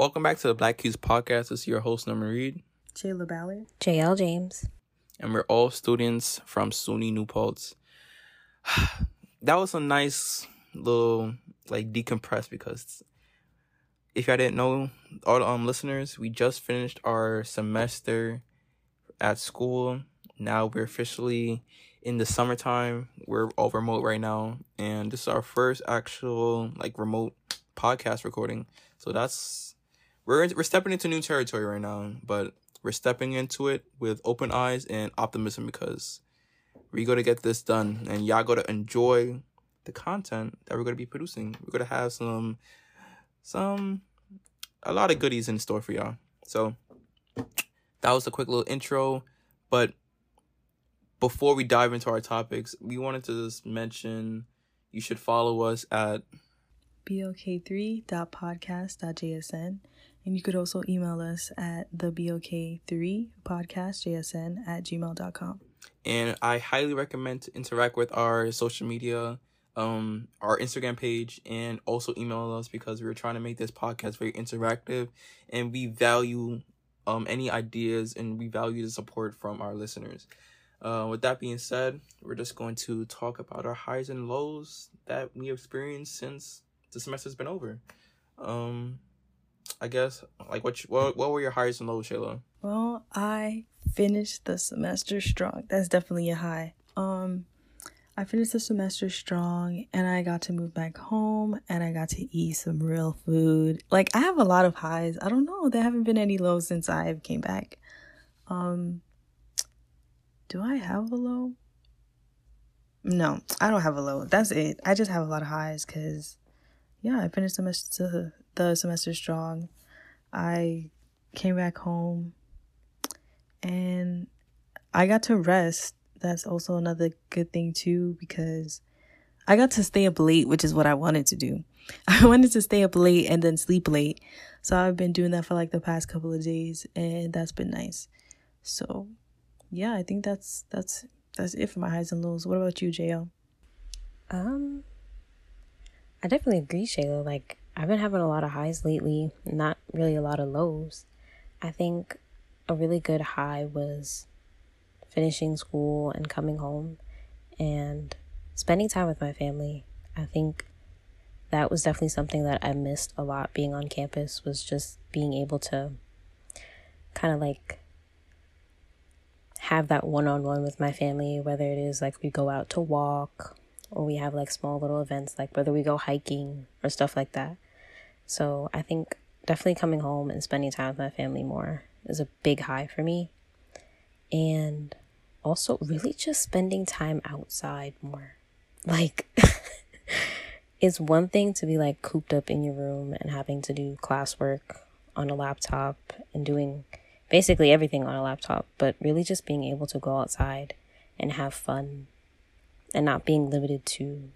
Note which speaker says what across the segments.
Speaker 1: Welcome back to the Black Cues podcast. This is your host, Norman Reed.
Speaker 2: Jayla Ballard.
Speaker 3: JL James.
Speaker 1: And we're all students from SUNY New Paltz. that was a nice little like decompress because if I didn't know, all um listeners, we just finished our semester at school. Now we're officially in the summertime. We're all remote right now, and this is our first actual like remote podcast recording. So that's we're we're stepping into new territory right now, but we're stepping into it with open eyes and optimism because we got to get this done, and y'all to enjoy the content that we're going to be producing. We're going to have some some a lot of goodies in store for y'all. So that was a quick little intro, but before we dive into our topics, we wanted to just mention you should follow us at
Speaker 2: bok3.podcast.jsn and you could also email us at the bok3podcastjsn at gmail.com.
Speaker 1: And I highly recommend to interact with our social media, um, our Instagram page, and also email us because we're trying to make this podcast very interactive and we value um any ideas and we value the support from our listeners. Uh, with that being said, we're just going to talk about our highs and lows that we experienced since the semester's been over. Um, I guess like what you, what what were your highs and lows, Shayla?
Speaker 2: Well, I finished the semester strong. That's definitely a high. Um, I finished the semester strong, and I got to move back home, and I got to eat some real food. Like I have a lot of highs. I don't know. There haven't been any lows since I came back. Um, do I have a low? No, I don't have a low. That's it. I just have a lot of highs because, yeah, I finished semester the semester strong. I came back home and I got to rest. That's also another good thing too because I got to stay up late, which is what I wanted to do. I wanted to stay up late and then sleep late. So I've been doing that for like the past couple of days and that's been nice. So yeah, I think that's that's that's it for my highs and lows. What about you, JL?
Speaker 3: Um I definitely agree, Shayla. Like I've been having a lot of highs lately, not really a lot of lows. I think a really good high was finishing school and coming home and spending time with my family. I think that was definitely something that I missed a lot being on campus was just being able to kind of like have that one-on-one with my family whether it is like we go out to walk or we have like small little events like whether we go hiking or stuff like that. So I think definitely coming home and spending time with my family more is a big high for me. And also really just spending time outside more. Like it's one thing to be like cooped up in your room and having to do classwork on a laptop and doing basically everything on a laptop, but really just being able to go outside and have fun and not being limited to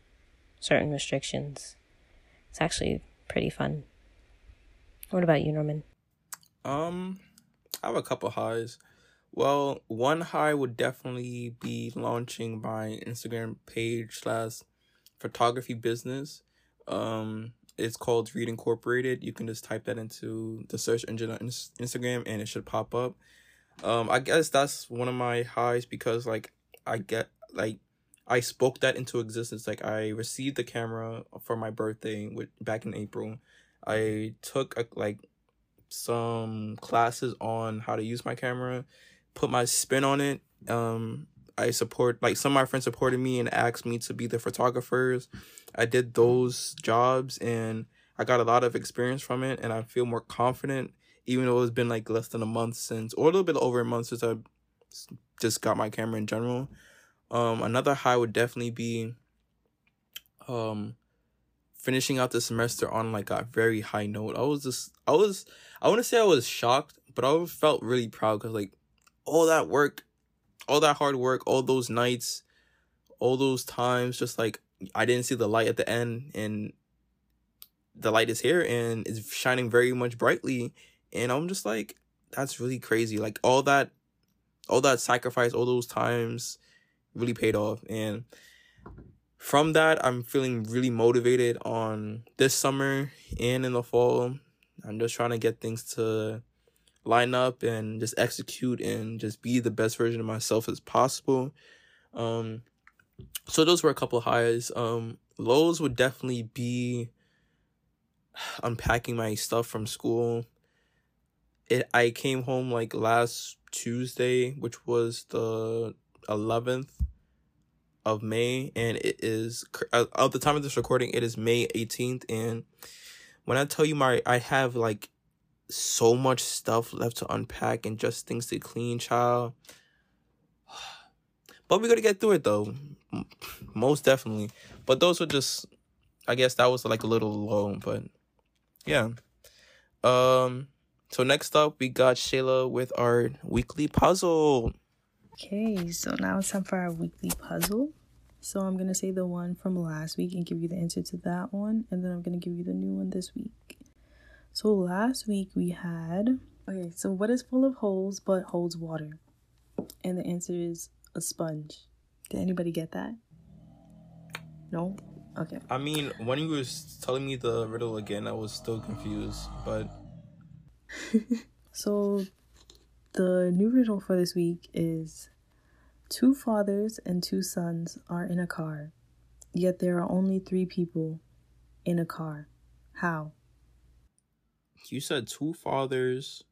Speaker 3: certain restrictions. It's actually pretty fun. What about you, Norman?
Speaker 1: Um, I have a couple highs. Well, one high would definitely be launching my Instagram page slash photography business. Um, it's called Read Incorporated. You can just type that into the search engine on Instagram and it should pop up. Um, I guess that's one of my highs because like I get like I spoke that into existence. Like I received the camera for my birthday with back in April. I took a, like some classes on how to use my camera, put my spin on it. Um, I support like some of my friends supported me and asked me to be the photographers. I did those jobs and I got a lot of experience from it and I feel more confident even though it's been like less than a month since or a little bit over a month since I just got my camera in general. Um, another high would definitely be um finishing out the semester on like a very high note. I was just I was I want to say I was shocked, but I felt really proud because like all that work, all that hard work, all those nights, all those times, just like I didn't see the light at the end, and the light is here and it's shining very much brightly, and I'm just like that's really crazy. Like all that, all that sacrifice, all those times really paid off. And from that, I'm feeling really motivated on this summer and in the fall I'm just trying to get things to line up and just execute and just be the best version of myself as possible. Um, so those were a couple highs. Um, lows would definitely be unpacking my stuff from school. It I came home like last Tuesday, which was the 11th of May, and it is uh, at the time of this recording, it is May 18th. And when I tell you my, I have like so much stuff left to unpack and just things to clean, child. But we're gonna get through it though, most definitely. But those were just, I guess that was like a little low, but yeah. Um. So next up, we got Shayla with our weekly puzzle.
Speaker 2: Okay, so now it's time for our weekly puzzle. So I'm gonna say the one from last week and give you the answer to that one, and then I'm gonna give you the new one this week. So last week we had okay, so what is full of holes but holds water? And the answer is a sponge. Did anybody get that? No? Okay.
Speaker 1: I mean, when you was telling me the riddle again, I was still confused, but
Speaker 2: so the new riddle for this week is two fathers and two sons are in a car, yet there are only three people in a car. How?
Speaker 1: You said two fathers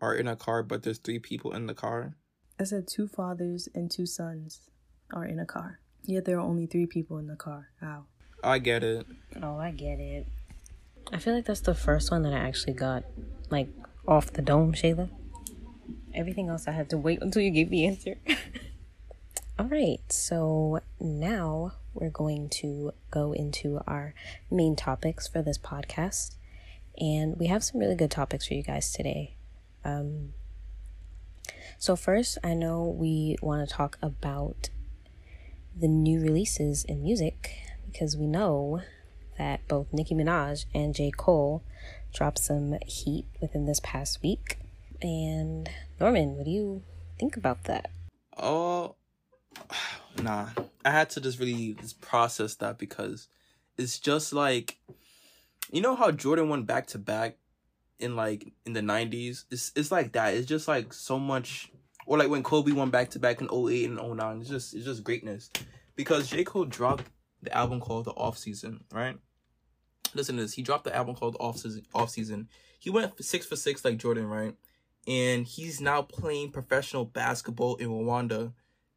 Speaker 1: are in a car, but there's three people in the car.
Speaker 2: I said two fathers and two sons are in a car. Yet there are only three people in the car. How?
Speaker 1: I get it.
Speaker 3: Oh, I get it. I feel like that's the first one that I actually got, like, off the dome, Shayla. Everything else I had to wait until you gave the answer. All right, so now we're going to go into our main topics for this podcast. And we have some really good topics for you guys today. Um, so, first, I know we want to talk about the new releases in music because we know that both Nicki Minaj and J. Cole dropped some heat within this past week. And Norman, what do you think about that?
Speaker 1: Oh, nah. I had to just really just process that because it's just like, you know how Jordan went back to back in like in the 90s? It's it's like that. It's just like so much or like when Kobe won back to back in 08 and 09. It's just it's just greatness. Because J. Cole dropped the album called The Off Season, right? Listen to this. He dropped the album called Off Season. Off Season. He went six for six like Jordan, right? And he's now playing professional basketball in Rwanda,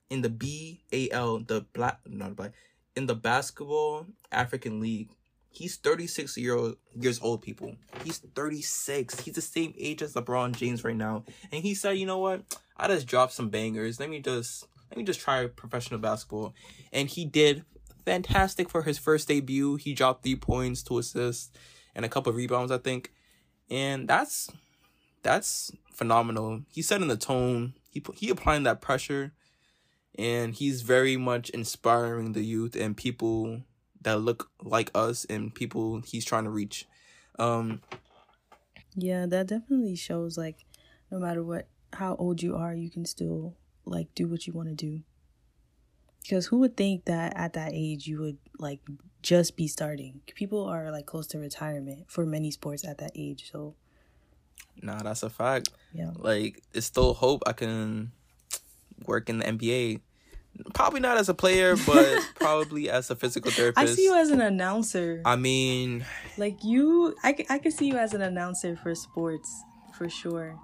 Speaker 1: in the BAL, the black not black, in the Basketball African League. He's 36 year old, years old, people. He's 36. He's the same age as LeBron James right now. And he said, you know what? I just dropped some bangers. Let me just let me just try professional basketball. And he did fantastic for his first debut. He dropped three points, two assists, and a couple rebounds, I think. And that's that's phenomenal. He's setting the tone. He he applying that pressure, and he's very much inspiring the youth and people that look like us and people he's trying to reach. Um,
Speaker 2: yeah, that definitely shows like no matter what how old you are, you can still like do what you want to do. Because who would think that at that age you would like just be starting? People are like close to retirement for many sports at that age. So,
Speaker 1: nah, that's a fact.
Speaker 2: Yeah.
Speaker 1: Like, it's still hope I can work in the NBA. Probably not as a player, but probably as a physical therapist.
Speaker 2: I see you as an announcer.
Speaker 1: I mean,
Speaker 2: like you, I, I can see you as an announcer for sports for sure.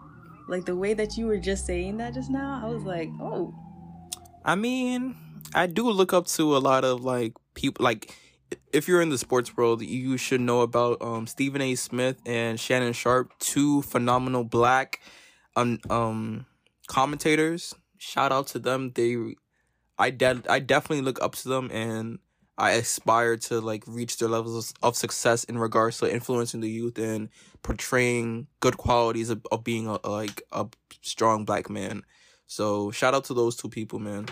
Speaker 2: Like the way that you were just saying that just now, I was like, oh.
Speaker 1: I mean, I do look up to a lot of like people like if you're in the sports world, you should know about um, Stephen A. Smith and Shannon Sharpe, two phenomenal black um, um commentators. Shout out to them. They I de- I definitely look up to them and I aspire to like reach their levels of success in regards to influencing the youth and portraying good qualities of, of being a, like a strong black man. So shout out to those two people, man.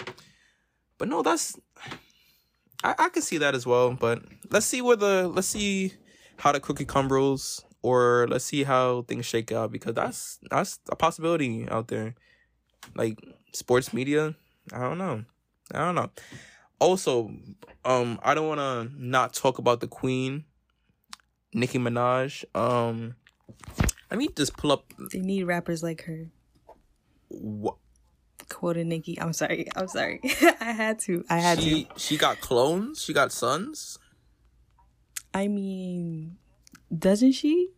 Speaker 1: But no, that's I, I can see that as well. But let's see where the let's see how the cookie crumbles or let's see how things shake out because that's that's a possibility out there. Like sports media, I don't know. I don't know. Also, um, I don't want to not talk about the queen, Nicki Minaj. Um, Let me just pull up.
Speaker 2: They need rappers like her.
Speaker 1: What
Speaker 2: Quoted Nicki. I'm sorry. I'm sorry. I had to. I had
Speaker 1: she
Speaker 2: to.
Speaker 1: she got clones. She got sons.
Speaker 2: I mean, doesn't she?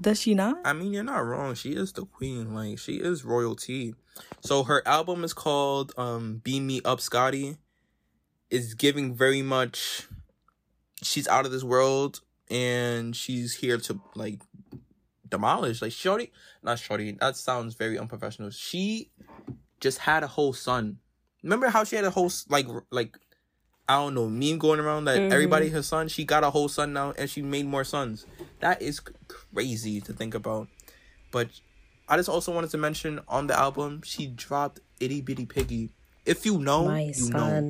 Speaker 2: Does she not?
Speaker 1: I mean, you're not wrong. She is the queen. Like she is royalty. So her album is called um "Beam Me Up, Scotty." Is giving very much. She's out of this world, and she's here to like demolish. Like Shorty, not Shorty. That sounds very unprofessional. She just had a whole son. Remember how she had a whole like like I don't know meme going around that
Speaker 2: Mhm.
Speaker 1: everybody her son. She got a whole son now, and she made more sons. That is crazy to think about. But I just also wanted to mention on the album she dropped "Itty Bitty Piggy." If you know,
Speaker 3: My
Speaker 1: you know.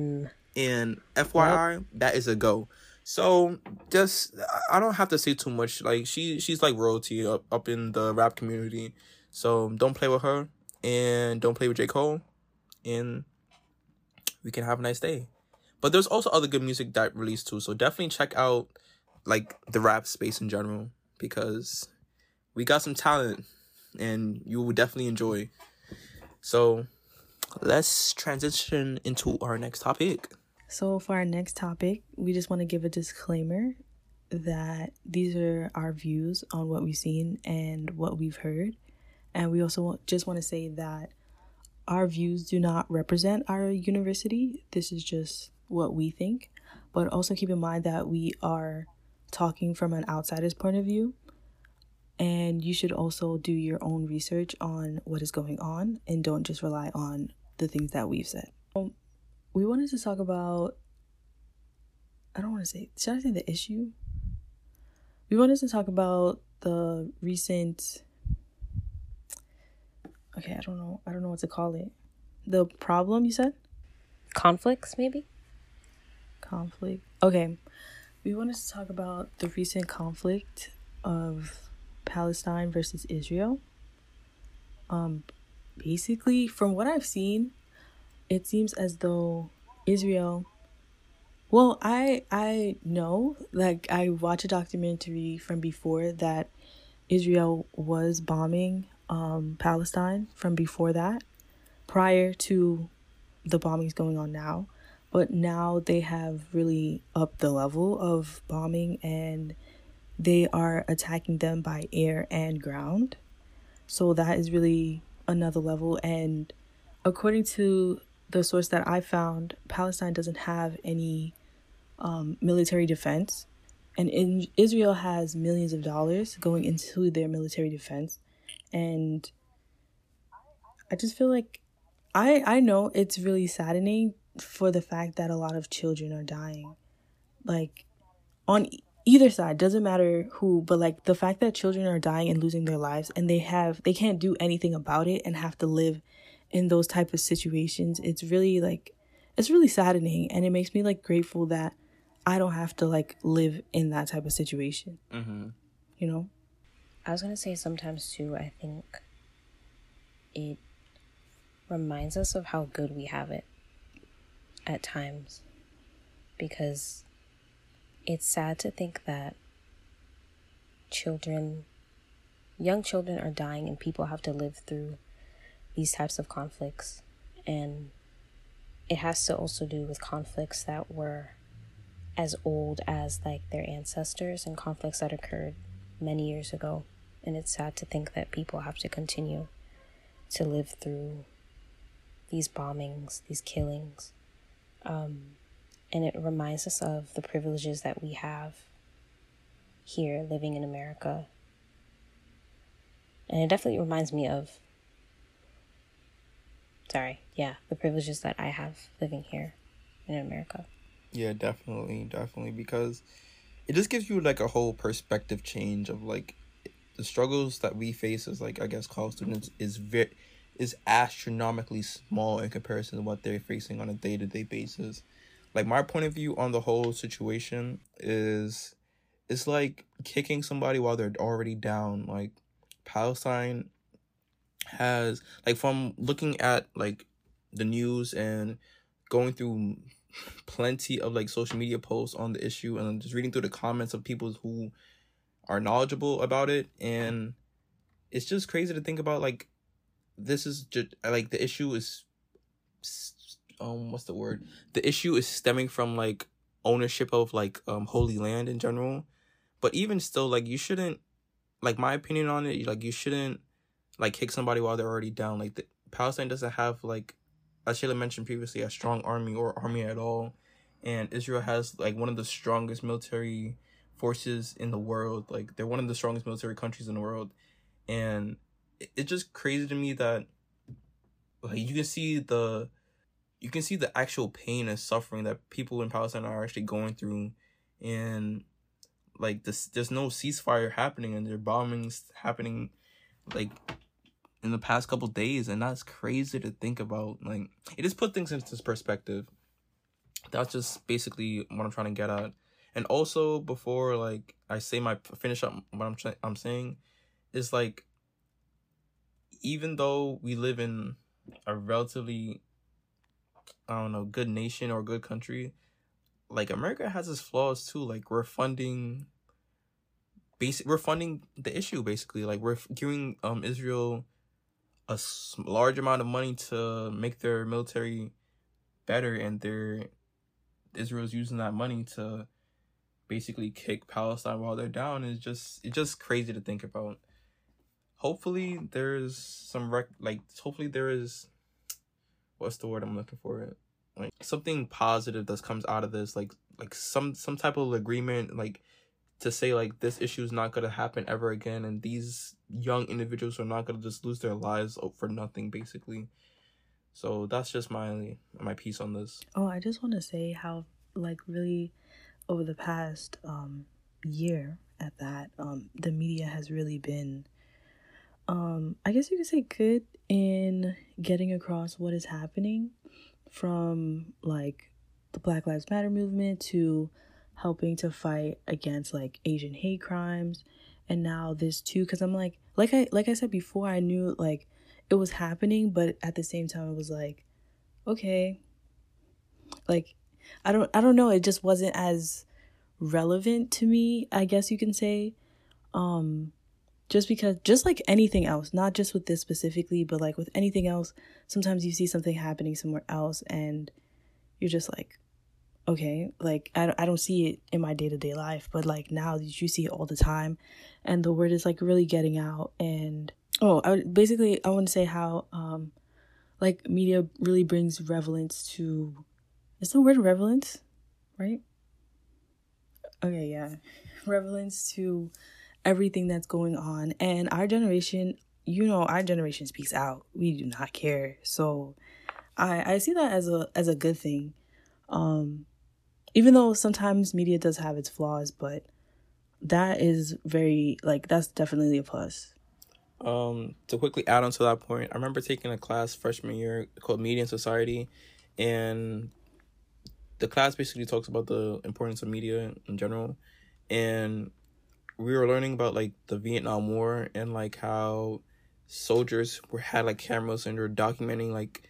Speaker 1: And FYI, that is a go. So just I don't have to say too much. Like she she's like royalty up up in the rap community. So don't play with her and don't play with J. Cole and we can have a nice day. But there's also other good music that released too. So definitely check out like the rap space in general because we got some talent and you will definitely enjoy. So let's transition into our next topic.
Speaker 2: So, for our next topic, we just want to give a disclaimer that these are our views on what we've seen and what we've heard. And we also just want to say that our views do not represent our university. This is just what we think. But also keep in mind that we are talking from an outsider's point of view. And you should also do your own research on what is going on and don't just rely on the things that we've said um, we wanted to talk about I don't want to say should I say the issue? We wanted to talk about the recent Okay, I don't know. I don't know what to call it. The problem you said?
Speaker 3: Conflicts, maybe?
Speaker 2: Conflict. Okay. We wanted to talk about the recent conflict of Palestine versus Israel. Um basically from what I've seen, it seems as though Israel well, I I know like I watched a documentary from before that Israel was bombing um Palestine from before that prior to the bombings going on now. But now they have really upped the level of bombing and they are attacking them by air and ground. So that is really another level. And according to the source that I found, Palestine doesn't have any um, military defense, and in, Israel has millions of dollars going into their military defense, and I just feel like I I know it's really saddening for the fact that a lot of children are dying, like on either side doesn't matter who but like the fact that children are dying and losing their lives and they have they can't do anything about it and have to live in those type of situations it's really like it's really saddening and it makes me like grateful that i don't have to like live in that type of situation.
Speaker 1: Mm-hmm.
Speaker 2: you know
Speaker 3: I was gonna say sometimes too, I think it reminds us of how good we have it at times. Because it's sad to think that children, young children, are dying and people have to live through these types of conflicts. And it has to also do with conflicts that were as old as like their ancestors and conflicts that occurred many years ago. And it's sad to think that people have to continue to live through these bombings, these killings. Um, and it reminds us of the privileges that we have here living in America. And it definitely reminds me of, sorry, yeah, the privileges that I have living here in America.
Speaker 1: Yeah, definitely, definitely, because it just gives you like a whole perspective change of like the struggles that we face as like I guess college students is very is astronomically small in comparison to what they're facing on a day to day basis. Like my point of view on the whole situation is it's like kicking somebody while they're already down. Like Palestine has like from looking at like the news and going through plenty of like social media posts on the issue and just reading through the comments of people who are knowledgeable about it and it's just crazy to think about like this is just like the issue is um what's the word? The issue is stemming from like ownership of like um holy land in general. But even still like you shouldn't like my opinion on it like you shouldn't like kick somebody while they're already down. Like the, palestine doesn't have like as Shayla mentioned previously a strong army or army at all. And israel has like one of the strongest military forces in the world like they're one of the strongest military countries in the world. And it's just crazy to me that like you can see the you can see the actual pain and suffering that people in Palestine are actually going through. And like this there's no ceasefire happening and there are bombings happening like in the past couple days. And that's crazy to think about. Like it just put things into perspective. That's just basically what i'm trying to get at and also before like i say my finish up what i'm i'm saying is like even though we live in a relatively I don't know, good nation or good country, like America has its flaws too. Like we're funding basic we're funding the issue basically. Like we're giving um Israel a large amount of money to make their military better and their Israel's using that money to basically kick Palestine while they're down is just it's just crazy to think about. Hopefully there's some rec like hopefully there is what's the word I'm looking for? Like something positive that comes out of this like like some some type of agreement like to say like this issue is not going to happen ever again and these young individuals are not going to just lose their lives for nothing basically. So that's just my my piece on this.
Speaker 2: Oh i just want to say how like really over the past um year at that um the media has really been um I guess you could say good in getting across what is happening from like the Black Lives Matter movement to helping to fight against like Asian hate crimes. And now this too cuz I'm like like I like I said before I knew like it was happening but at the same time it was like okay like I don't I don't know. It just wasn't as relevant to me I guess you can say. Um just because just like anything else not just with this specifically but like with anything else sometimes you see something happening somewhere else and you're just like okay like i, I don't see it in my day-to-day life but like now you see it all the time and the word is like really getting out and oh I, basically i want to say how um like media really brings relevance to is the word relevance right okay yeah relevance to everything that's going on. And our generation, you know, our generation speaks out. We do not care. So I I see that as a as a good thing. Um even though sometimes media does have its flaws, but that is very like that's definitely a plus.
Speaker 1: Um, to quickly add on to that point, I remember taking a class freshman year called Media and Society, and the class basically talks about the importance of media in general. And we were learning about like the Vietnam War and like how soldiers were had like cameras and were documenting like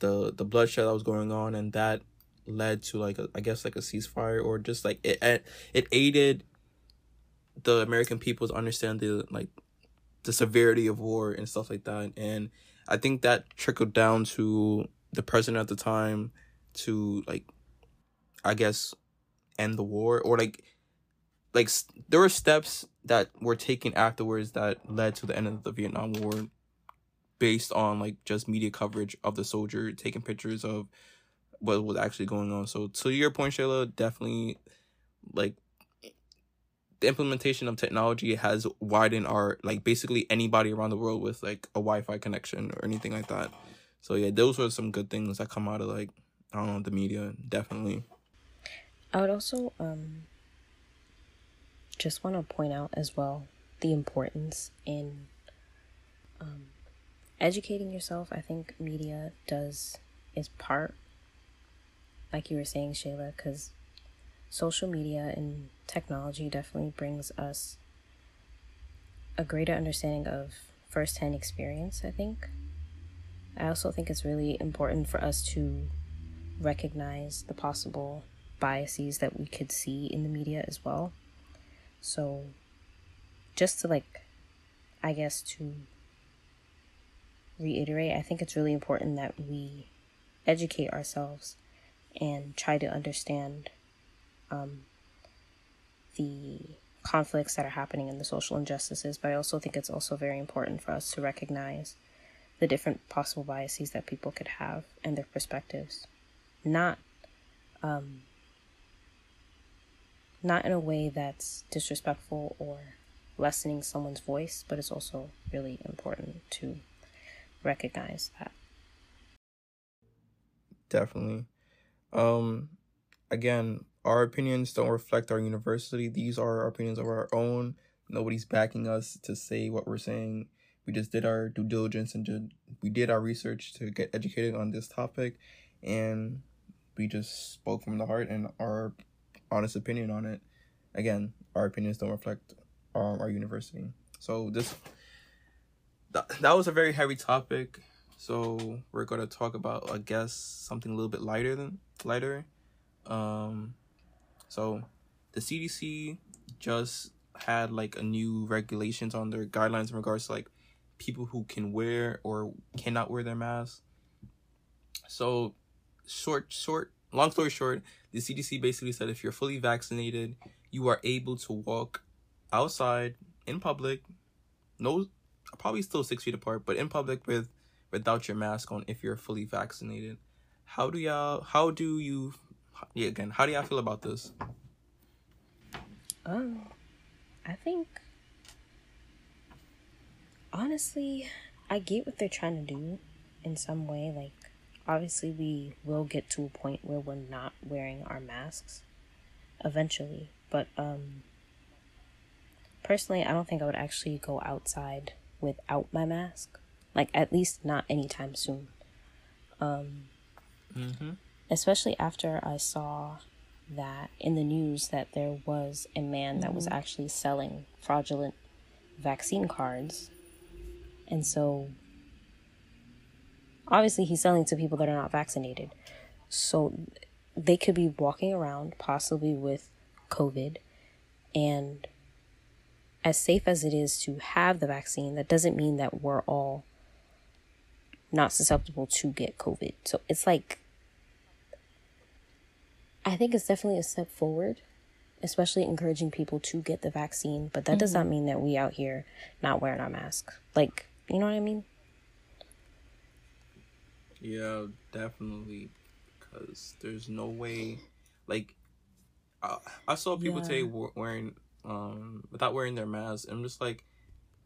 Speaker 1: the the bloodshed that was going on and that led to like a, I guess like a ceasefire or just like it it aided the American people to understand the like the severity of war and stuff like that and I think that trickled down to the president at the time to like I guess end the war or like like there were steps that were taken afterwards that led to the end of the Vietnam War based on like just media coverage of the soldier taking pictures of what was actually going on. So to your point, Shayla, definitely like the implementation of technology has widened our like basically anybody around the world with like a Wi-Fi connection or anything like that. So yeah, those were some good things that come out of like I don't know the media definitely.
Speaker 3: I would also um just want to point out as well the importance in um, educating yourself. I think media does its part, like you were saying, Shayla, because social media and technology definitely brings us a greater understanding of firsthand experience, I think. I also think it's really important for us to recognize the possible biases that we could see in the media as well. So, just to like, I guess to reiterate, I think it's really important that we educate ourselves and try to understand um, the conflicts that are happening in the social injustices. But I also think it's also very important for us to recognize the different possible biases that people could have and their perspectives, not um, not in a way that's disrespectful or lessening someone's voice, but it's also really important to recognize that.
Speaker 1: Definitely. Um again, our opinions don't reflect our university. These are our opinions of our own. Nobody's backing us to say what we're saying. We just did our due diligence and did, we did our research to get educated on this topic and we just spoke from the heart and our honest opinion on it. Again, our opinions don't reflect um, our university. So this that, that was a very heavy topic. So we're gonna talk about I guess something a little bit lighter than lighter. Um so the CDC just had like a new regulations on their guidelines in regards to like people who can wear or cannot wear their masks. So short short long story short, the CDC basically said if you're fully vaccinated, you are able to walk outside in public, no, probably still six feet apart, but in public with without your mask on if you're fully vaccinated. How do y'all? How do you? Yeah, again, how do y'all feel about this?
Speaker 3: Um, I think honestly, I get what they're trying to do in some way. Like, obviously, we will get to a point where we're not wearing our masks eventually, but um, personally, I don't think I would actually go outside without my mask. Like, at least not anytime soon. Um,
Speaker 1: mm-hmm.
Speaker 3: Especially after I saw that in the news that there was a man mm-hmm. that was mm-hmm. actually selling fraudulent vaccine cards. And so, obviously, he's selling to people that are not vaccinated. So, they could be walking around possibly with COVID and as safe as it is to have the vaccine, that doesn't mean that we're all not susceptible to get COVID. So it's like, I think it's definitely a step forward, especially encouraging people to get the vaccine. But that mm-hmm. does not mean that we out here not wearing our mask. Like, you know what I mean?
Speaker 1: Yeah, definitely. Because there's no way, like, I, I saw people yeah. say wearing um without wearing their mask. I'm just like,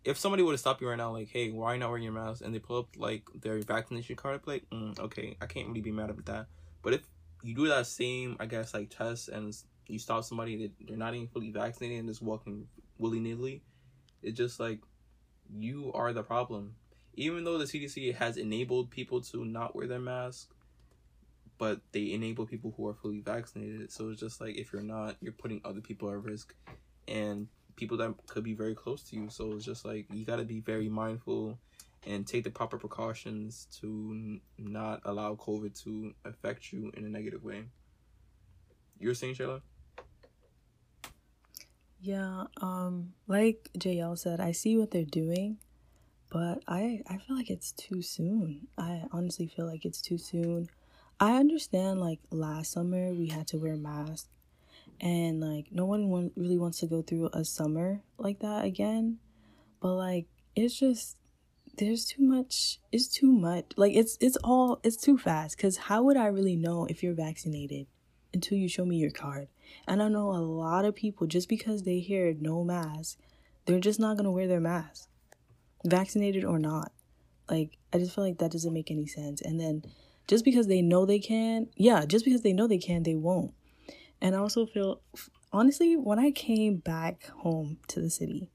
Speaker 1: if somebody would have stopped you right now, like, hey, why not wearing your mask? And they pull up like their vaccination card, I'd be like, mm, okay, I can't really be mad at that. But if you do that same, I guess, like test and you stop somebody that they're not even fully vaccinated and just walking willy nilly, it's just like you are the problem. Even though the CDC has enabled people to not wear their mask, but they enable people who are fully vaccinated. So it's just like if you're not, you're putting other people at risk and people that could be very close to you. So it's just like you got to be very mindful and take the proper precautions to not allow COVID to affect you in a negative way. You're saying, Shayla?
Speaker 2: Yeah, um, like JL said, I see what they're doing, but I I feel like it's too soon. I honestly feel like it's too soon. I understand like last summer we had to wear masks and like no one really wants to go through a summer like that again but like it's just there's too much it's too much like it's it's all it's too fast because how would i really know if you're vaccinated until you show me your card and i know a lot of people just because they hear no mask they're just not going to wear their mask vaccinated or not like i just feel like that doesn't make any sense and then just because they know they can yeah just because they know they can they won't and I also feel, honestly, when I came back home to the city,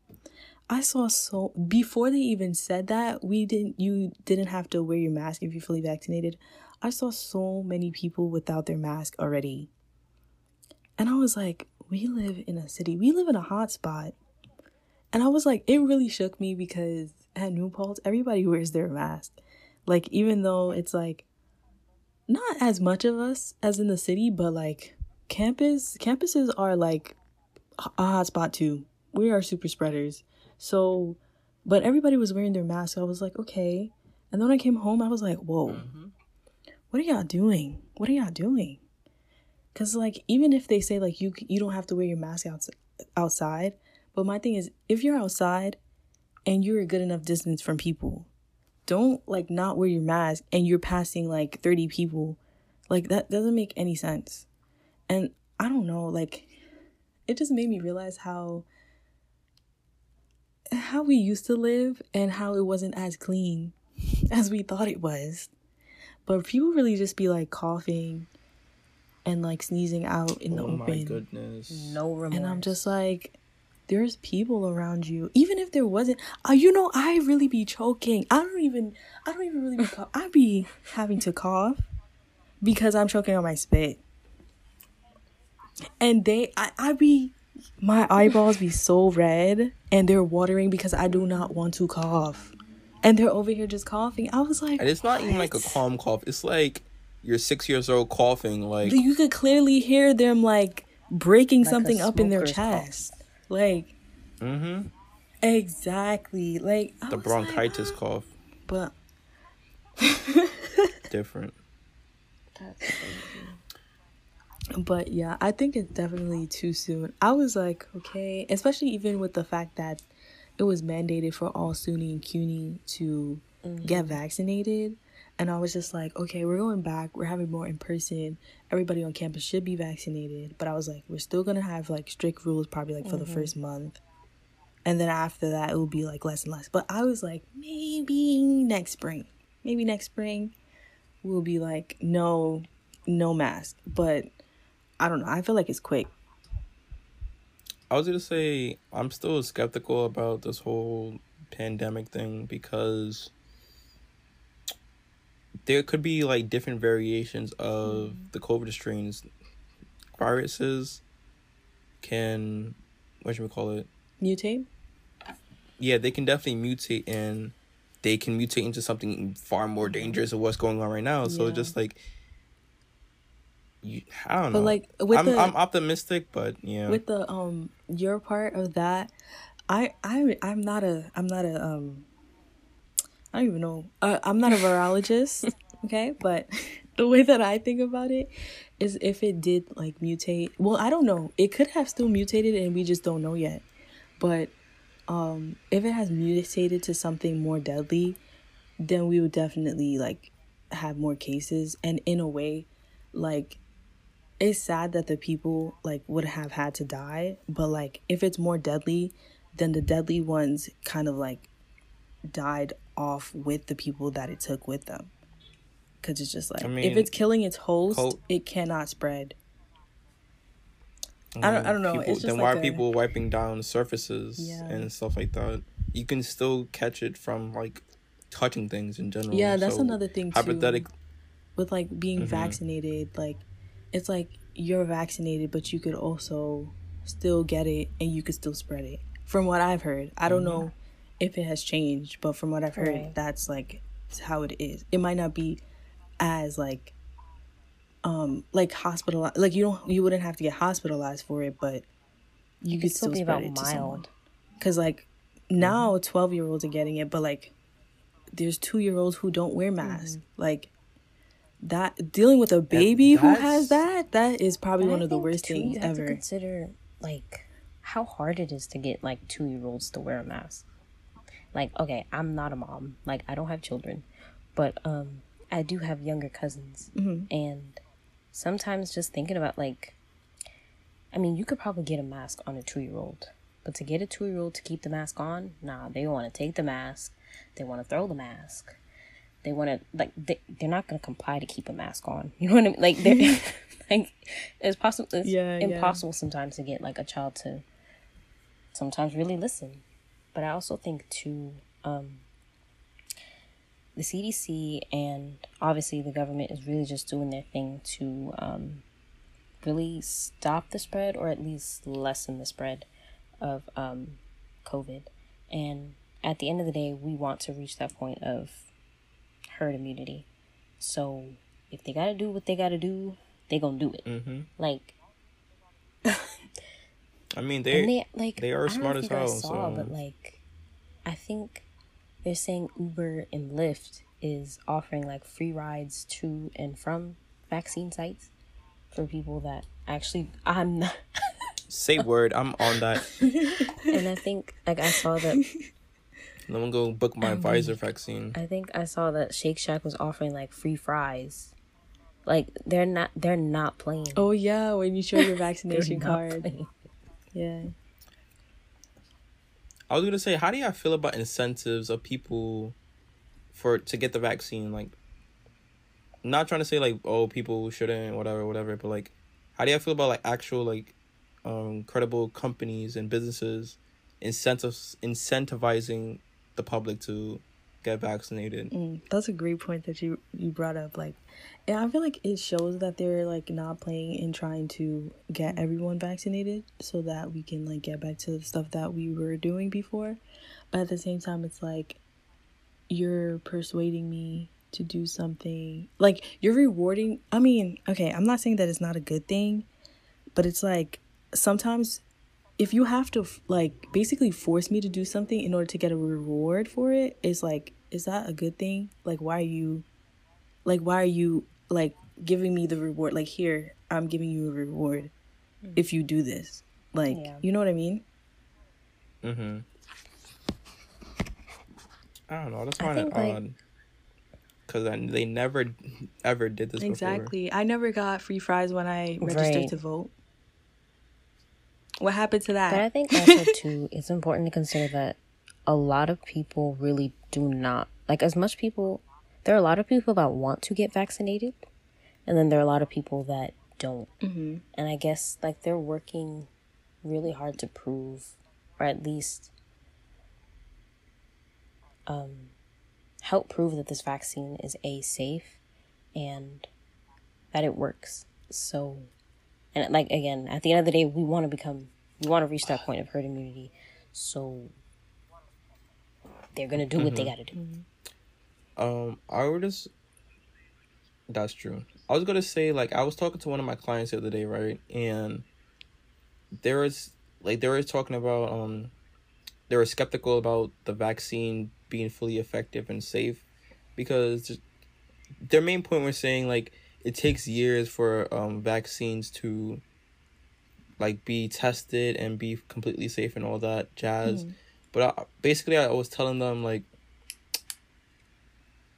Speaker 2: I saw so before they even said that we didn't you didn't have to wear your mask if you're fully vaccinated. I saw so many people without their mask already. And I was like, we live in a city. We live in a hot spot. And I was like, it really shook me because at New Paltz, everybody wears their mask. Like, even though it's like not as much of us as in the city, but like campus campuses are like a hotspot too. We are super spreaders. So, but everybody was wearing their mask. I was like, okay. And then when I came home, I was like, whoa,
Speaker 1: Mm-hmm.
Speaker 2: what are y'all doing? What are y'all doing? Cause like even if they say like you you don't have to wear your mask outs- outside, but my thing is if you're outside and you're a good enough distance from people, don't like not wear your mask and you're passing like 30 people. Like that doesn't make any sense. And I don't know, like it just made me realize how how we used to live and how it wasn't as clean as we thought it was. But people really just be like coughing and like sneezing out in the
Speaker 1: Oh my
Speaker 2: open.
Speaker 1: goodness.
Speaker 3: No remorse.
Speaker 2: And I'm just like, there's people around you. Even if there wasn't, uh, you know, I really be choking. I don't even, I don't even really be cough. I be having to cough because I'm choking on my spit. And they, I, I be, my eyeballs be so red and they're watering because I do not want to cough. And they're over here just coughing. I was like,
Speaker 1: And it's not even like a calm cough. It's like you're six years old coughing. Like
Speaker 2: you could clearly hear them like breaking
Speaker 3: Like
Speaker 2: something up in their
Speaker 3: chest. cough.
Speaker 2: Like,
Speaker 1: mm-hmm.
Speaker 2: exactly. Like, I
Speaker 1: the
Speaker 2: was like,
Speaker 1: bronchitis cough.
Speaker 2: but
Speaker 1: Different.
Speaker 2: but yeah, I think it's definitely too soon. I was like, okay, especially even with the fact that it was mandated for all SUNY and CUNY to get vaccinated. And I was just like, okay, we're going back. We're having more in person. Everybody on campus should be vaccinated. But I was like, we're still going to have like strict rules probably like for the mm-hmm. first month. And then after that, it will be like less and less. But I was like, maybe next spring. Maybe next spring will be like, no, no mask. But I don't know. I feel like it's quick.
Speaker 1: I was gonna say I'm still skeptical about this whole pandemic thing because there could be like different variations of the COVID strains. Viruses can what should we call it?
Speaker 2: Mutate?
Speaker 1: Yeah, they can definitely mutate and they can mutate into something far more dangerous of what's going on right now. So
Speaker 2: Yeah.
Speaker 1: just like you, I don't know.
Speaker 2: But like with
Speaker 1: I'm
Speaker 2: the
Speaker 1: I'm optimistic, but yeah.
Speaker 2: with the um your part of that, I I I'm not a I'm not a um I don't even know. Uh, I'm not a virologist, okay? But the way that I think about it is if it did like mutate, well, I don't know. It could have still mutated and we just don't know yet. But um if it has mutated to something more deadly, then we would definitely like have more cases and in a way like it's sad that the people like would have had to die but like if it's more deadly then the deadly ones kind of like died off with the people that it took with them because it's just like
Speaker 1: I
Speaker 2: if it's killing its host
Speaker 1: co-
Speaker 2: it cannot spread I don't- I don't know,
Speaker 1: People,
Speaker 2: it's just
Speaker 1: then
Speaker 2: like
Speaker 1: why
Speaker 2: a-
Speaker 1: are people wiping down surfaces
Speaker 2: Yeah.
Speaker 1: and stuff like that? You can still catch it from like touching things in general.
Speaker 2: Yeah, that's
Speaker 1: So,
Speaker 2: another thing, too.
Speaker 1: Hypothetic.
Speaker 2: with like being
Speaker 1: Mhm.
Speaker 2: vaccinated like it's like you're vaccinated but you could also still get it and you could still spread it from what i've heard i don't know if it has changed but from what i've heard
Speaker 3: Right.
Speaker 2: that's like how it is it might not be as like um like hospital like you don't you wouldn't have to get hospitalized for it but you could
Speaker 3: It'd
Speaker 2: still,
Speaker 3: still be
Speaker 2: spread
Speaker 3: about
Speaker 2: it to someone
Speaker 3: mild.
Speaker 2: because like now 12 year olds are getting it but like there's two year olds who don't wear masks
Speaker 3: Mm-hmm.
Speaker 2: like that dealing with a baby who has that that is probably one
Speaker 3: I
Speaker 2: of the worst
Speaker 3: too,
Speaker 2: things
Speaker 3: you have
Speaker 2: ever
Speaker 3: To consider like how hard it is to get like two year olds to wear a mask. Like, okay, I'm not a mom. Like, I don't have children, but um, I do have younger cousins,
Speaker 2: Mm-hmm.
Speaker 3: and sometimes just thinking about like, I mean, you could probably get a mask on a two year old, but to get a two year old to keep the mask on, nah, they want to take the mask, they want to throw the mask. They want to like they, they're not going to comply to keep a mask on. You know what I mean? Like they're like it's possible. It's
Speaker 2: Yeah, yeah.
Speaker 3: impossible sometimes to get like a child to sometimes really listen. But I also think too, um, the CDC and obviously the government is really just doing their thing to um, really stop the spread or at least lessen the spread of um, COVID. And at the end of the day, we want to reach that point of herd immunity. So if they gotta do what they gotta do, they gonna do it.
Speaker 1: hmm
Speaker 3: Like
Speaker 1: I mean, they,
Speaker 3: and they like
Speaker 1: they are
Speaker 3: I don't know
Speaker 1: smart
Speaker 3: if
Speaker 1: as
Speaker 3: you guys
Speaker 1: hell,
Speaker 3: Saw,
Speaker 1: so-
Speaker 3: but like I think they're saying Uber and Lyft is offering like free rides to and from vaccine sites for people that actually I'm not
Speaker 1: Say word, I'm on that.
Speaker 3: and I think like I saw that
Speaker 1: Let me go book my Pfizer vaccine.
Speaker 3: I think I saw that Shake Shack was offering like free fries. Like they're not they're not playing.
Speaker 2: Oh yeah, when you show your vaccination card.
Speaker 3: playing.
Speaker 2: Yeah.
Speaker 1: I was gonna say, how do y'all feel about incentives of people for to get the vaccine? Like, not trying to say like, oh, people shouldn't, whatever, whatever, but like, how do y'all feel about like actual like, um, credible companies and businesses incentives incentivizing the public to get vaccinated?
Speaker 2: Mm, that's a great point that you you brought up. Like, and I feel like it shows that they're like not playing and trying to get everyone vaccinated so that we can like get back to the stuff that we were doing before. But at the same time, it's like you're persuading me to do something. Like you're rewarding. I mean, okay, I'm not saying that it's not a good thing, but it's like sometimes if you have to like basically force me to do something in order to get a reward for it, it's like is that a good thing? Like why are you like why are you like giving me the reward? Like here, I'm giving you a reward if you do this. Like,
Speaker 3: Yeah.
Speaker 2: you know what I mean?
Speaker 1: Mm-hmm. I don't know. That's
Speaker 3: I
Speaker 1: kind of
Speaker 3: think, like-
Speaker 1: odd. Cause I, they never ever did this before.
Speaker 2: Exactly. I never got free fries when I registered
Speaker 3: Right.
Speaker 2: to vote. What happened to that?
Speaker 3: But I think also too, it's important to consider that a lot of people really do not like as much people. There are a lot of people that want to get vaccinated, and then there are a lot of people that don't.
Speaker 2: hmm
Speaker 3: And I guess like they're working really hard to prove, or at least um, help prove that this vaccine is a safe and that it works. So, and like again, at the end of the day, we want to become, we want to reach that point of herd immunity. So they're gonna do what they gotta do.
Speaker 1: Um, I would just. That's true. I was gonna say like I was talking to one of my clients the other day, right? And there was like they were talking about um, they were skeptical about the vaccine being fully effective and safe, because their main point was saying like it takes years for um vaccines to like be tested and be completely safe and all that jazz. But I, basically, I was telling them like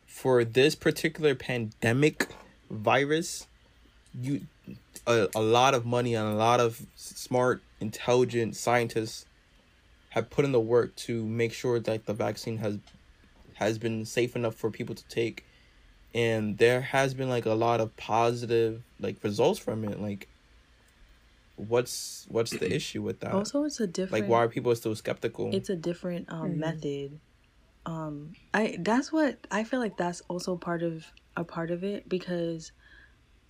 Speaker 1: for this particular pandemic virus, you a, a lot of money and a lot of smart, intelligent scientists have put in the work to make sure that the vaccine has has been safe enough for people to take and there has been like a lot of positive like results from it. Like what's what's the issue with that?
Speaker 2: Also, it's a different
Speaker 1: like why are people still skeptical?
Speaker 2: It's a different um
Speaker 3: Mhm.
Speaker 2: method. Um i that's what i feel like that's also part of a part of it because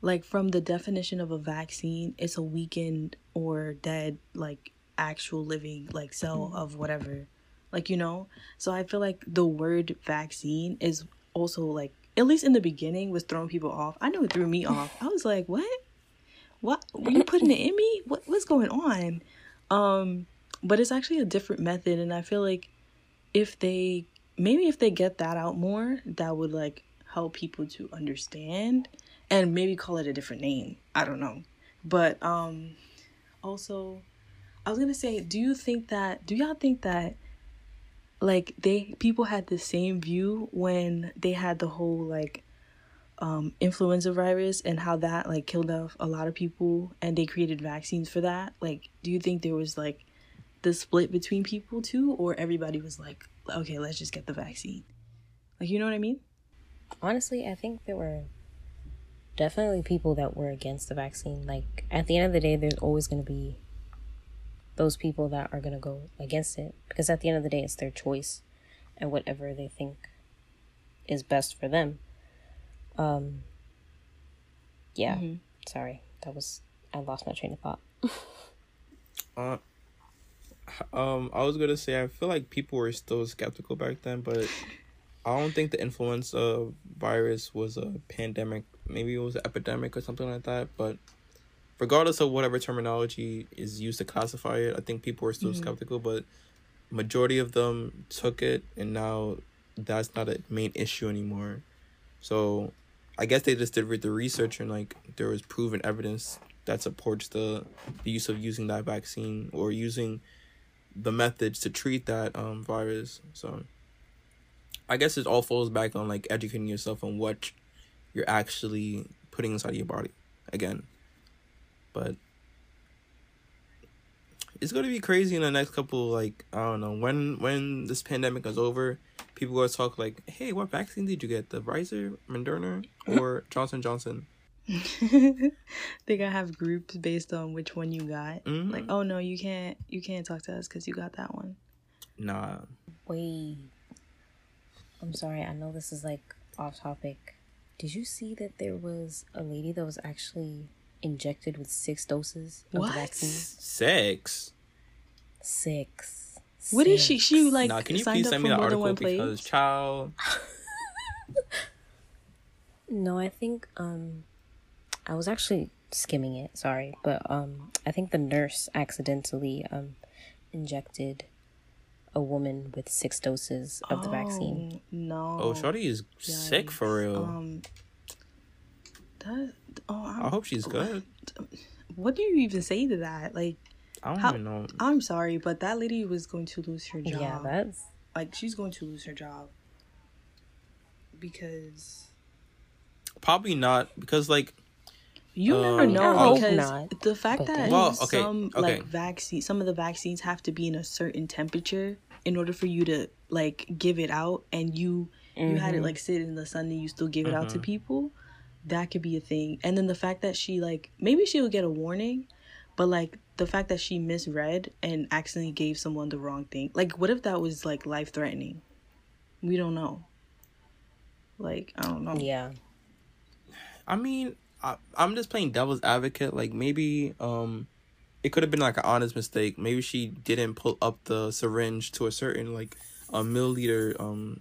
Speaker 2: like from the definition of a vaccine it's a weakened or dead like actual living like cell of whatever. Like you know? So i feel like the word vaccine is also like at least in the beginning was throwing people off. I know it threw me off. I was like what? What? Were you putting it in me? What what's going on? Um but it's actually a different method and i feel like if they maybe if they get that out more that would like help people to understand and maybe call it a different name. I don't know. But um also i was gonna say do you think that do y'all think that like they people had the same view when they had the whole like um influenza virus and how that like killed off a lot of people and they created vaccines for that. Like do you think there was like the split between people too or everybody was like okay let's just get the vaccine. Like you know what i mean?
Speaker 3: Honestly, I think there were definitely people that were against the vaccine. Like at the end of the day, there's always going to be those people that are going to go against it because at the end of the day, it's their choice and whatever they think is best for them. Um. Yeah.
Speaker 2: Mhm.
Speaker 3: Sorry, that was I lost my train of thought.
Speaker 1: Uh, um, I was gonna say I feel like people were still skeptical back then, but I don't think the influenza virus was a pandemic. Maybe it was an epidemic or something like that. But regardless of whatever terminology is used to classify it, I think people were still skeptical. But majority of them took it, and now that's not a main issue anymore. So, I guess they just did the research and like there was proven evidence that supports the, the use of using that vaccine or using the methods to treat that um virus. So, I guess it all falls back on like educating yourself on what you're actually putting inside your body again. But it's gonna be crazy in the next couple like I don't know when when this pandemic is over, people are gonna talk like, hey, what vaccine did you get? The Pfizer, Moderna, or Johnson Johnson?
Speaker 2: they gotta have groups based on which one you got.
Speaker 1: Mhm.
Speaker 2: Like, oh no, you can't you can't talk to us because you got that one.
Speaker 1: Nah,
Speaker 3: Wait. I'm sorry, I know this is like off topic. Did you see that there was a lady that was actually injected with six doses of the vaccine?
Speaker 1: sex.
Speaker 3: Six. Six.
Speaker 2: What is she? She like
Speaker 1: nah, can you
Speaker 2: signed
Speaker 1: please
Speaker 2: up
Speaker 1: send
Speaker 2: for
Speaker 1: me that
Speaker 2: more than
Speaker 1: article
Speaker 2: one
Speaker 1: because child.
Speaker 3: No, I think um I was actually skimming it, sorry, but um I think the nurse accidentally um injected a woman with six doses of the vaccine.
Speaker 2: Oh, No.
Speaker 1: Oh, Shorty is sick for real.
Speaker 2: Um. That. Oh,
Speaker 1: I
Speaker 2: I'm,
Speaker 1: hope she's good.
Speaker 2: what do you even say to that? Like,
Speaker 1: I don't
Speaker 2: How-
Speaker 1: even know.
Speaker 2: I'm sorry, but that lady was going to lose her job.
Speaker 3: Yeah, that's
Speaker 2: like she's going to lose her job because
Speaker 1: Probably not because like
Speaker 2: you never
Speaker 1: Um,
Speaker 2: know because
Speaker 3: not,
Speaker 2: the fact that
Speaker 1: Well, okay,
Speaker 2: some
Speaker 1: okay.
Speaker 2: like vaccine some of the vaccines have to be in a certain temperature in order for you to like give it out and you you had it like sit in the sun and you still give it out to
Speaker 1: Mhm.
Speaker 2: people that could be a thing and then the fact that she like maybe she would get a warning but like the fact that she misread and accidentally gave someone the wrong thing like what if that was like life threatening we don't know like i don't know
Speaker 3: yeah.
Speaker 1: I mean, I, I'm just playing devil's advocate. Like maybe um, it could have been like an honest mistake. Maybe she didn't pull up the syringe to a certain like a milliliter um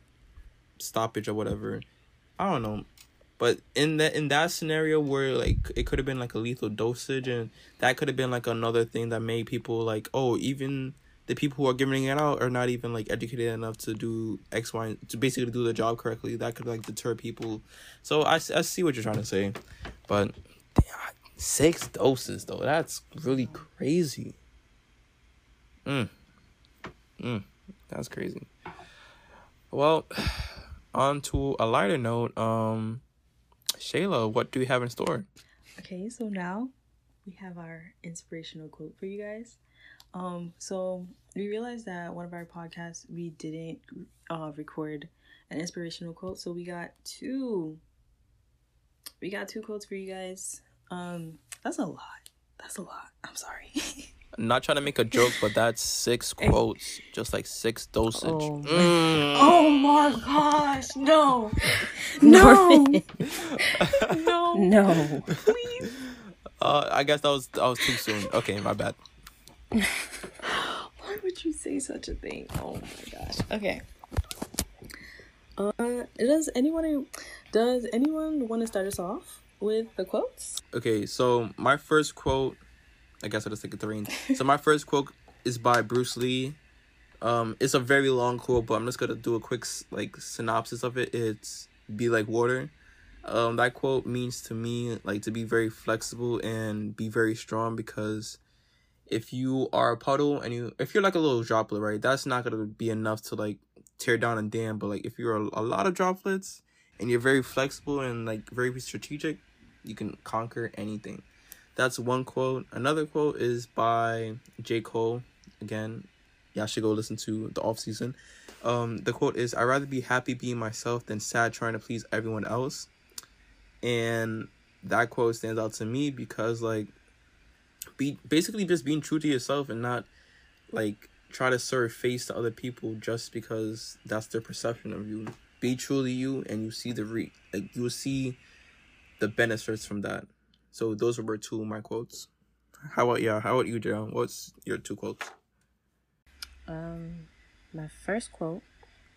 Speaker 1: stoppage or whatever. I don't know. But in that in that scenario where like it could have been like a lethal dosage and that could have been like another thing that made people like oh even the people who are giving it out are not even like educated enough to do X Y to basically do the job correctly. That could like deter people. So I, I see what you're trying to say, but damn, six doses though that's really crazy. Mm. Mm. That's crazy. Well, on to a lighter note. Um, Shayla, what do we have in store?
Speaker 2: Okay, so now we have our inspirational quote for you guys. Um, so we realized that one of our podcasts we didn't uh record an inspirational quote, so we got two. We got two quotes for you guys. Um, that's a lot. That's a lot. I'm sorry.
Speaker 1: Not trying to make a joke, but that's six quotes, just like six dosage.
Speaker 3: Oh.
Speaker 1: Mm.
Speaker 2: oh my gosh, no,
Speaker 3: Norman.
Speaker 2: no,
Speaker 3: no.
Speaker 2: please.
Speaker 1: Uh, I guess that was that was too soon. Okay, my bad.
Speaker 2: Why would you say such a thing? Oh my gosh. Okay. Uh, does anyone does anyone want to start us off with the quotes?
Speaker 1: Okay, so my first quote, I guess I'll just take it to reign. So my first quote is by Bruce Lee. Um, it's a very long quote, but I'm just gonna do a quick like synopsis of it. It's "Be like water." Um, that quote means to me like to be very flexible and be very strong because if you are a puddle and you if you're like a little droplet, right, that's not gonna be enough to like tear down a dam. But like if you're a, a lot of droplets and you're very flexible and like very strategic, you can conquer anything. That's one quote. Another quote is by J. Cole. Again, y'all should go listen to the off season. Um, the quote is I'd rather be happy being myself than sad trying to please everyone else. And that quote stands out to me because like be basically just being true to yourself and not like try to serve face to other people just because that's their perception of you. Be truly you and you see the re like you will see the benefits from that. So those were two of my quotes. How about yeah? How about you, Joe? What's your two quotes?
Speaker 3: Um, my first quote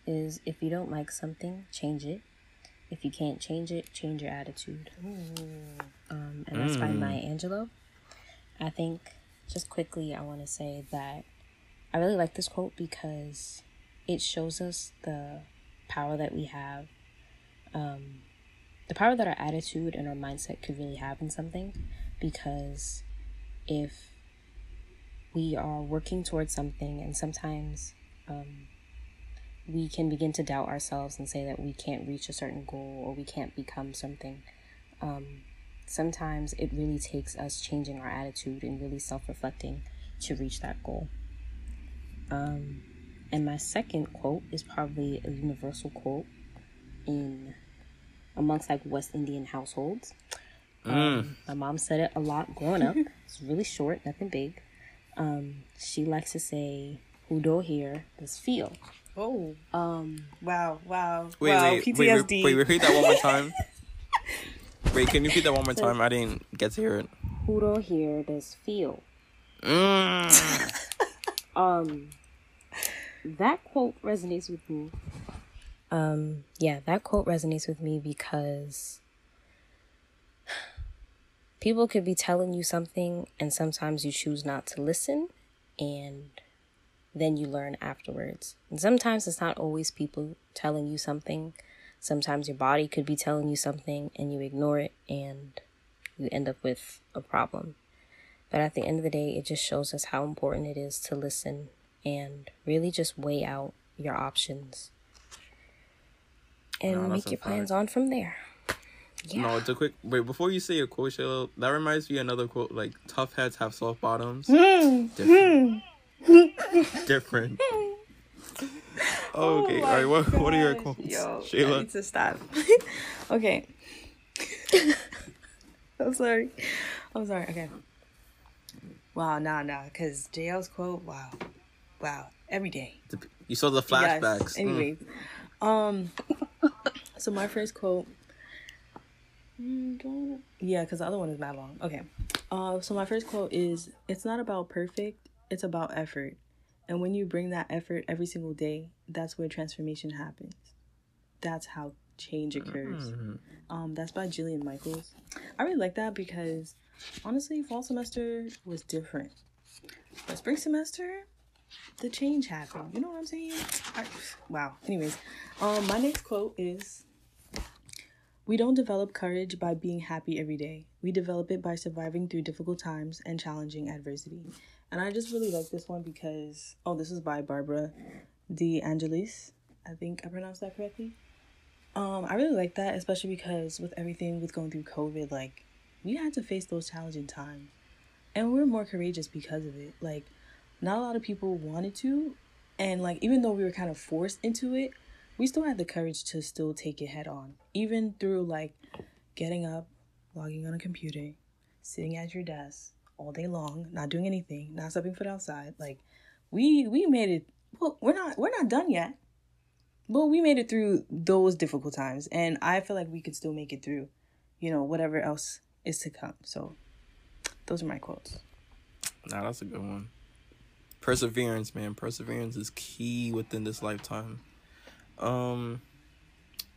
Speaker 3: is if you don't like something, change it. If you can't change it, change your attitude. Um, and that's by
Speaker 1: Mm.
Speaker 3: Maya Angelou. I think, just quickly, I want to say that I really like this quote because it shows us the power that we have, um, the power that our attitude and our mindset could really have in something. Because if we are working towards something, and sometimes um, we can begin to doubt ourselves and say that we can't reach a certain goal or we can't become something. Um, sometimes it really takes us changing our attitude and really self reflecting to reach that goal. Um, and my second quote is probably a universal quote in amongst like West Indian households. Um, my mom said it a lot growing up. It's really short, nothing big. Um, she likes to say, "Who do hear does feel."
Speaker 2: Oh,
Speaker 3: Um,
Speaker 2: wow, wow,
Speaker 1: Wait,
Speaker 2: wow,
Speaker 1: wait, wait,
Speaker 2: PTSD.
Speaker 1: wait, wait, repeat that one more time. wait, can you repeat that one more time? I didn't get to hear it.
Speaker 3: who do hear does feel.
Speaker 1: Mm.
Speaker 3: Um, that quote resonates with me. Um, yeah, that quote resonates with me because people could be telling you something, and sometimes you choose not to listen, and then you learn afterwards. And sometimes it's not always people telling you something. Sometimes your body could be telling you something, and you ignore it, and you end up with a problem. But at the end of the day, it just shows us how important it is to listen and really just weigh out your options and
Speaker 1: No,
Speaker 3: make your plans on from there. Yeah.
Speaker 1: No, it's a quick wait before you say your quote, Shayla. That reminds me of another quote like "Tough heads have soft bottoms."
Speaker 2: Hmm.
Speaker 1: Different. Different. Oh, okay, all right. What what are your quotes,
Speaker 2: Yo, I
Speaker 1: Shayla?
Speaker 2: need to stop. okay. I'm sorry. I'm sorry. Okay. Wow, nah, nah. Because JL's quote, wow. Wow. Every day.
Speaker 1: You saw the
Speaker 2: Yes.
Speaker 1: flashbacks. Mm.
Speaker 2: Um, so my first quote. Mm, do I- Yeah, because the other one is mad long. Okay. Uh, so my first quote is It's not about perfect, it's about effort. And when you bring that effort every single day, that's where transformation happens. That's how change occurs.
Speaker 1: Mhm.
Speaker 2: Um, that's by Jillian Michaels. I really like that because honestly, fall semester was different. But spring semester, the change happened. You know what I'm saying? I, wow. Anyways, um, my next quote is We don't develop courage by being happy every day. We develop it by surviving through difficult times and challenging adversity. And I just really like this one because oh, this is by Barbara De Angelis. I think I pronounced that correctly. Um, I really like that, especially because with everything with going through COVID, like we had to face those challenging times, and we're more courageous because of it. Like, not a lot of people wanted to, and like even though we were kind of forced into it, we still had the courage to still take it head on, even through like getting up, logging on a computer, sitting at your desk all day long, not doing anything, not stepping foot outside. Like, we we made it. Well, we're not we're not done yet. But we made it through those difficult times, and I feel like we could still make it through, you know, whatever else is to come. So, those are my quotes.
Speaker 1: Nah, that's a good one. Perseverance, man. Perseverance is key within this lifetime. Um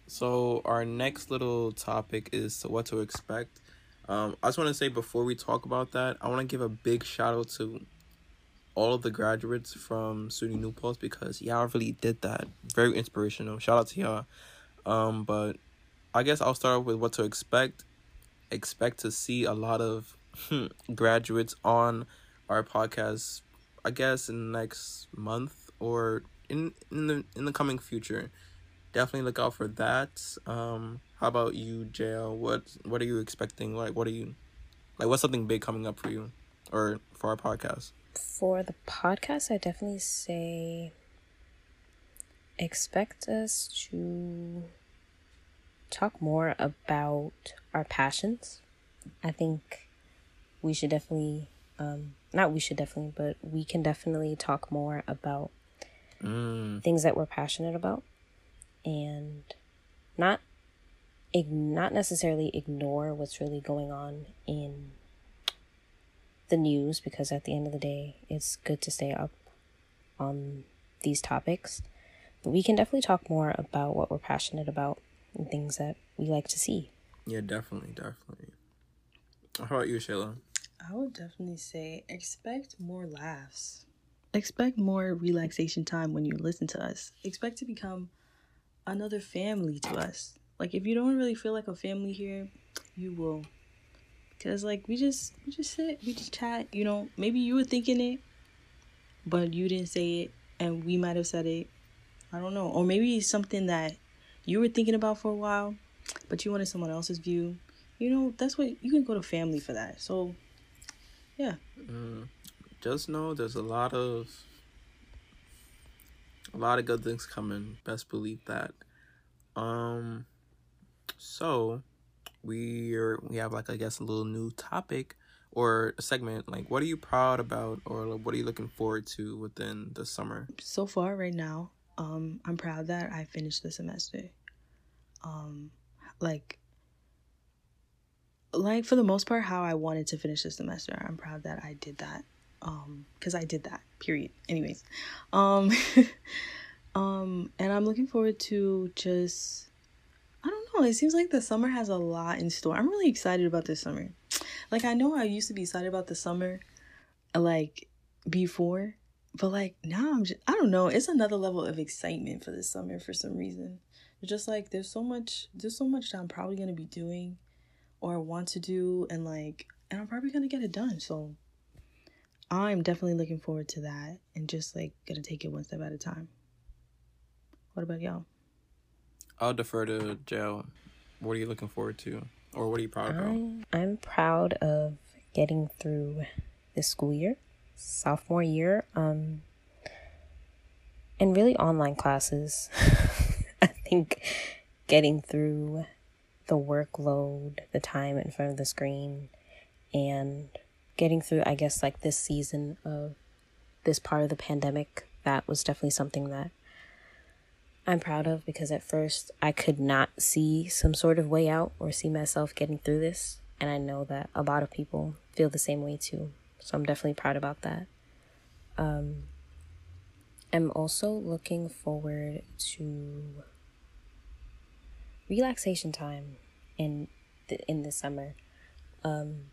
Speaker 1: so our next little topic is what to expect. Um I just want to say before we talk about that, I want to give a big shout out to all of the graduates from SUNY New Paltz because y'all really did that. Very inspirational. Shout out to y'all. Um but I guess I'll start off with what to expect. Expect to see a lot of graduates on our podcast I guess in the next month or in in the in the coming future. Definitely look out for that. Um how about you, JL? What what are you expecting? Like what are you like what's something big coming up for you or for our podcast?
Speaker 3: For the podcast, I definitely say expect us to talk more about our passions. I think we should definitely, um, not we should definitely, but we can definitely talk more about
Speaker 1: Mm,
Speaker 3: things that we're passionate about and not ig- not necessarily ignore what's really going on in the news because at the end of the day it's good to stay up on these topics but we can definitely talk more about what we're passionate about and things that we like to see
Speaker 1: yeah, definitely, definitely. How about you, Shayla?
Speaker 2: I would definitely say expect more laughs. expect more relaxation time when you listen to us. Expect to become another family to us. Like if you don't really feel like a family here, you will. Cause like we just we just sit, we just chat, you know, maybe you were thinking it, but you didn't say it and we might have said it. I don't know. Or maybe it's something that you were thinking about for a while, but you wanted someone else's view. You know, that's what you can go to family for that. So yeah.
Speaker 1: Mm, just know there's a lot of a lot of good things coming. Best believe that. Um so we are we have like I guess a little new topic or a segment like what are you proud about or what are you looking forward to within the summer?
Speaker 2: So far right now, um I'm proud that I finished the semester. Um like like for the most part how I wanted to finish the semester. I'm proud that I did that. Um cuz I did that. Period. Anyways. Um um and I'm looking forward to just I don't know. It seems like the summer has a lot in store. I'm really excited about this summer. Like I know I used to be excited about the summer like before, but like now I'm just I don't know. It's another level of excitement for this summer for some reason. Just like there's so much there's so much that I'm probably gonna be doing or want to do and like and I'm probably gonna get it done. So I'm definitely looking forward to that and just like gonna take it one step at a time. What about y'all?
Speaker 1: I'll defer to JL. What are you looking forward to? Or what are you proud of?
Speaker 3: I'm, I'm proud of getting through this school year, sophomore year, um, and really online classes. I think getting through the workload, the time in front of the screen, and getting through, I guess, like this season of this part of the pandemic, that was definitely something that I'm proud of because at first I could not see some sort of way out or see myself getting through this. And I know that a lot of people feel the same way too. So I'm definitely proud about that. Um, I'm also looking forward to relaxation time in the, in the summer. Um,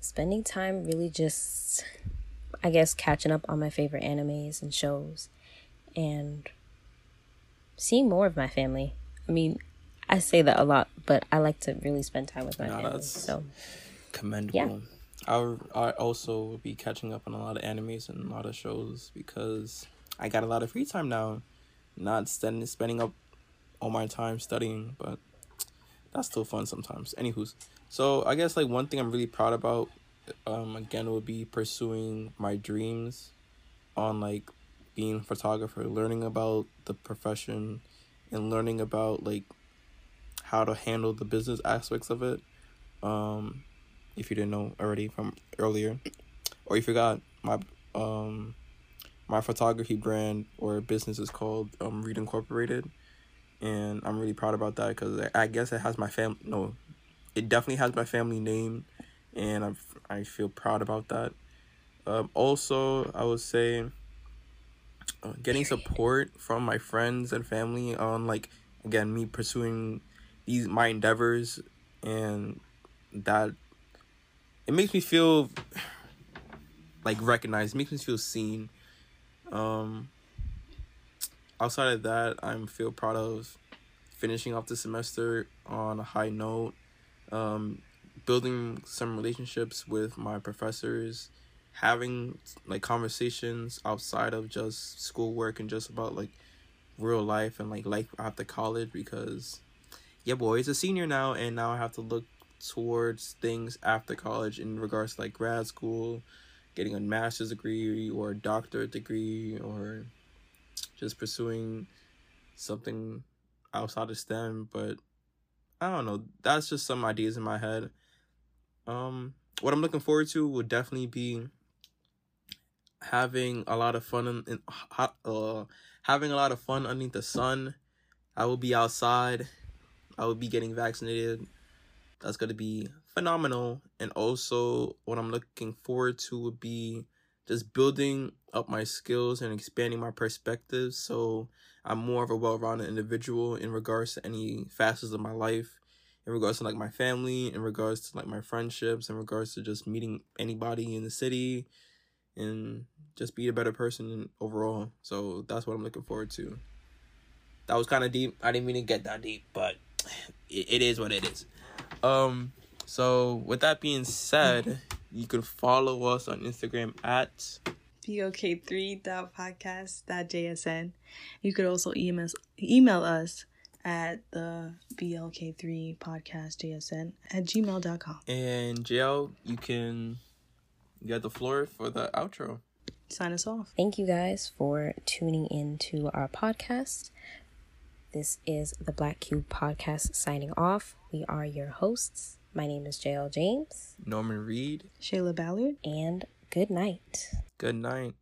Speaker 3: spending time really just, I guess, catching up on my favorite animes and shows, and seeing more of my family. I mean, I say that a lot, but I like to really spend time with my
Speaker 1: No,
Speaker 3: family. So
Speaker 1: commendable.
Speaker 3: Yeah.
Speaker 1: I'll, I also will be catching up on a lot of animes and a lot of shows because I got a lot of free time now. Not spending spending up all my time studying, but that's still fun sometimes. Anywho's, so I guess like one thing I'm really proud about, um, again would be pursuing my dreams, on like being a photographer, learning about the profession, and learning about like how to handle the business aspects of it. Um, if you didn't know already from earlier, or you forgot, my um my photography brand or business is called um Reed Incorporated, and I'm really proud about that because I guess it has my family. no, it definitely has my family name, and I I feel proud about that. Um, also, I would say uh, getting support from my friends and family on like again me pursuing these my endeavors and that it makes me feel like recognized makes me feel seen um outside of that i'm feel proud of finishing off the semester on a high note um building some relationships with my professors having like conversations outside of just schoolwork and just about like real life and like life after college because yeah boy it's a senior now and now i have to look towards things after college in regards to like grad school getting a master's degree or a doctorate degree or just pursuing something outside of stem but i don't know. That's just some ideas in my head. Um what i'm looking forward to would definitely be having a lot of fun in, in uh having a lot of fun underneath the sun. I will be outside. I will be getting vaccinated. That's to be phenomenal. And also what i'm looking forward to would be just building up my skills and expanding my perspectives so i'm more of a well-rounded individual in regards to any facets of my life in regards to like my family in regards to like my friendships in regards to just meeting anybody in the city and just be a better person overall. So that's what I'm looking forward to. That was kind of deep. I didn't mean to get that deep, but it, it is what it is. Um, so with that being said, you can follow us on Instagram at
Speaker 2: blk3.podcast.jsn. You could also email us, email us at the blk3 podcast jsn at gmail.com.
Speaker 1: And JL, you can get the floor for the outro.
Speaker 2: Sign us off.
Speaker 3: Thank you guys for tuning in to our podcast. This is the Black Cube Podcast signing off. We are your hosts. My name is JL James.
Speaker 1: Norman Reed.
Speaker 2: Shayla Ballard.
Speaker 3: And good night.
Speaker 1: Good night.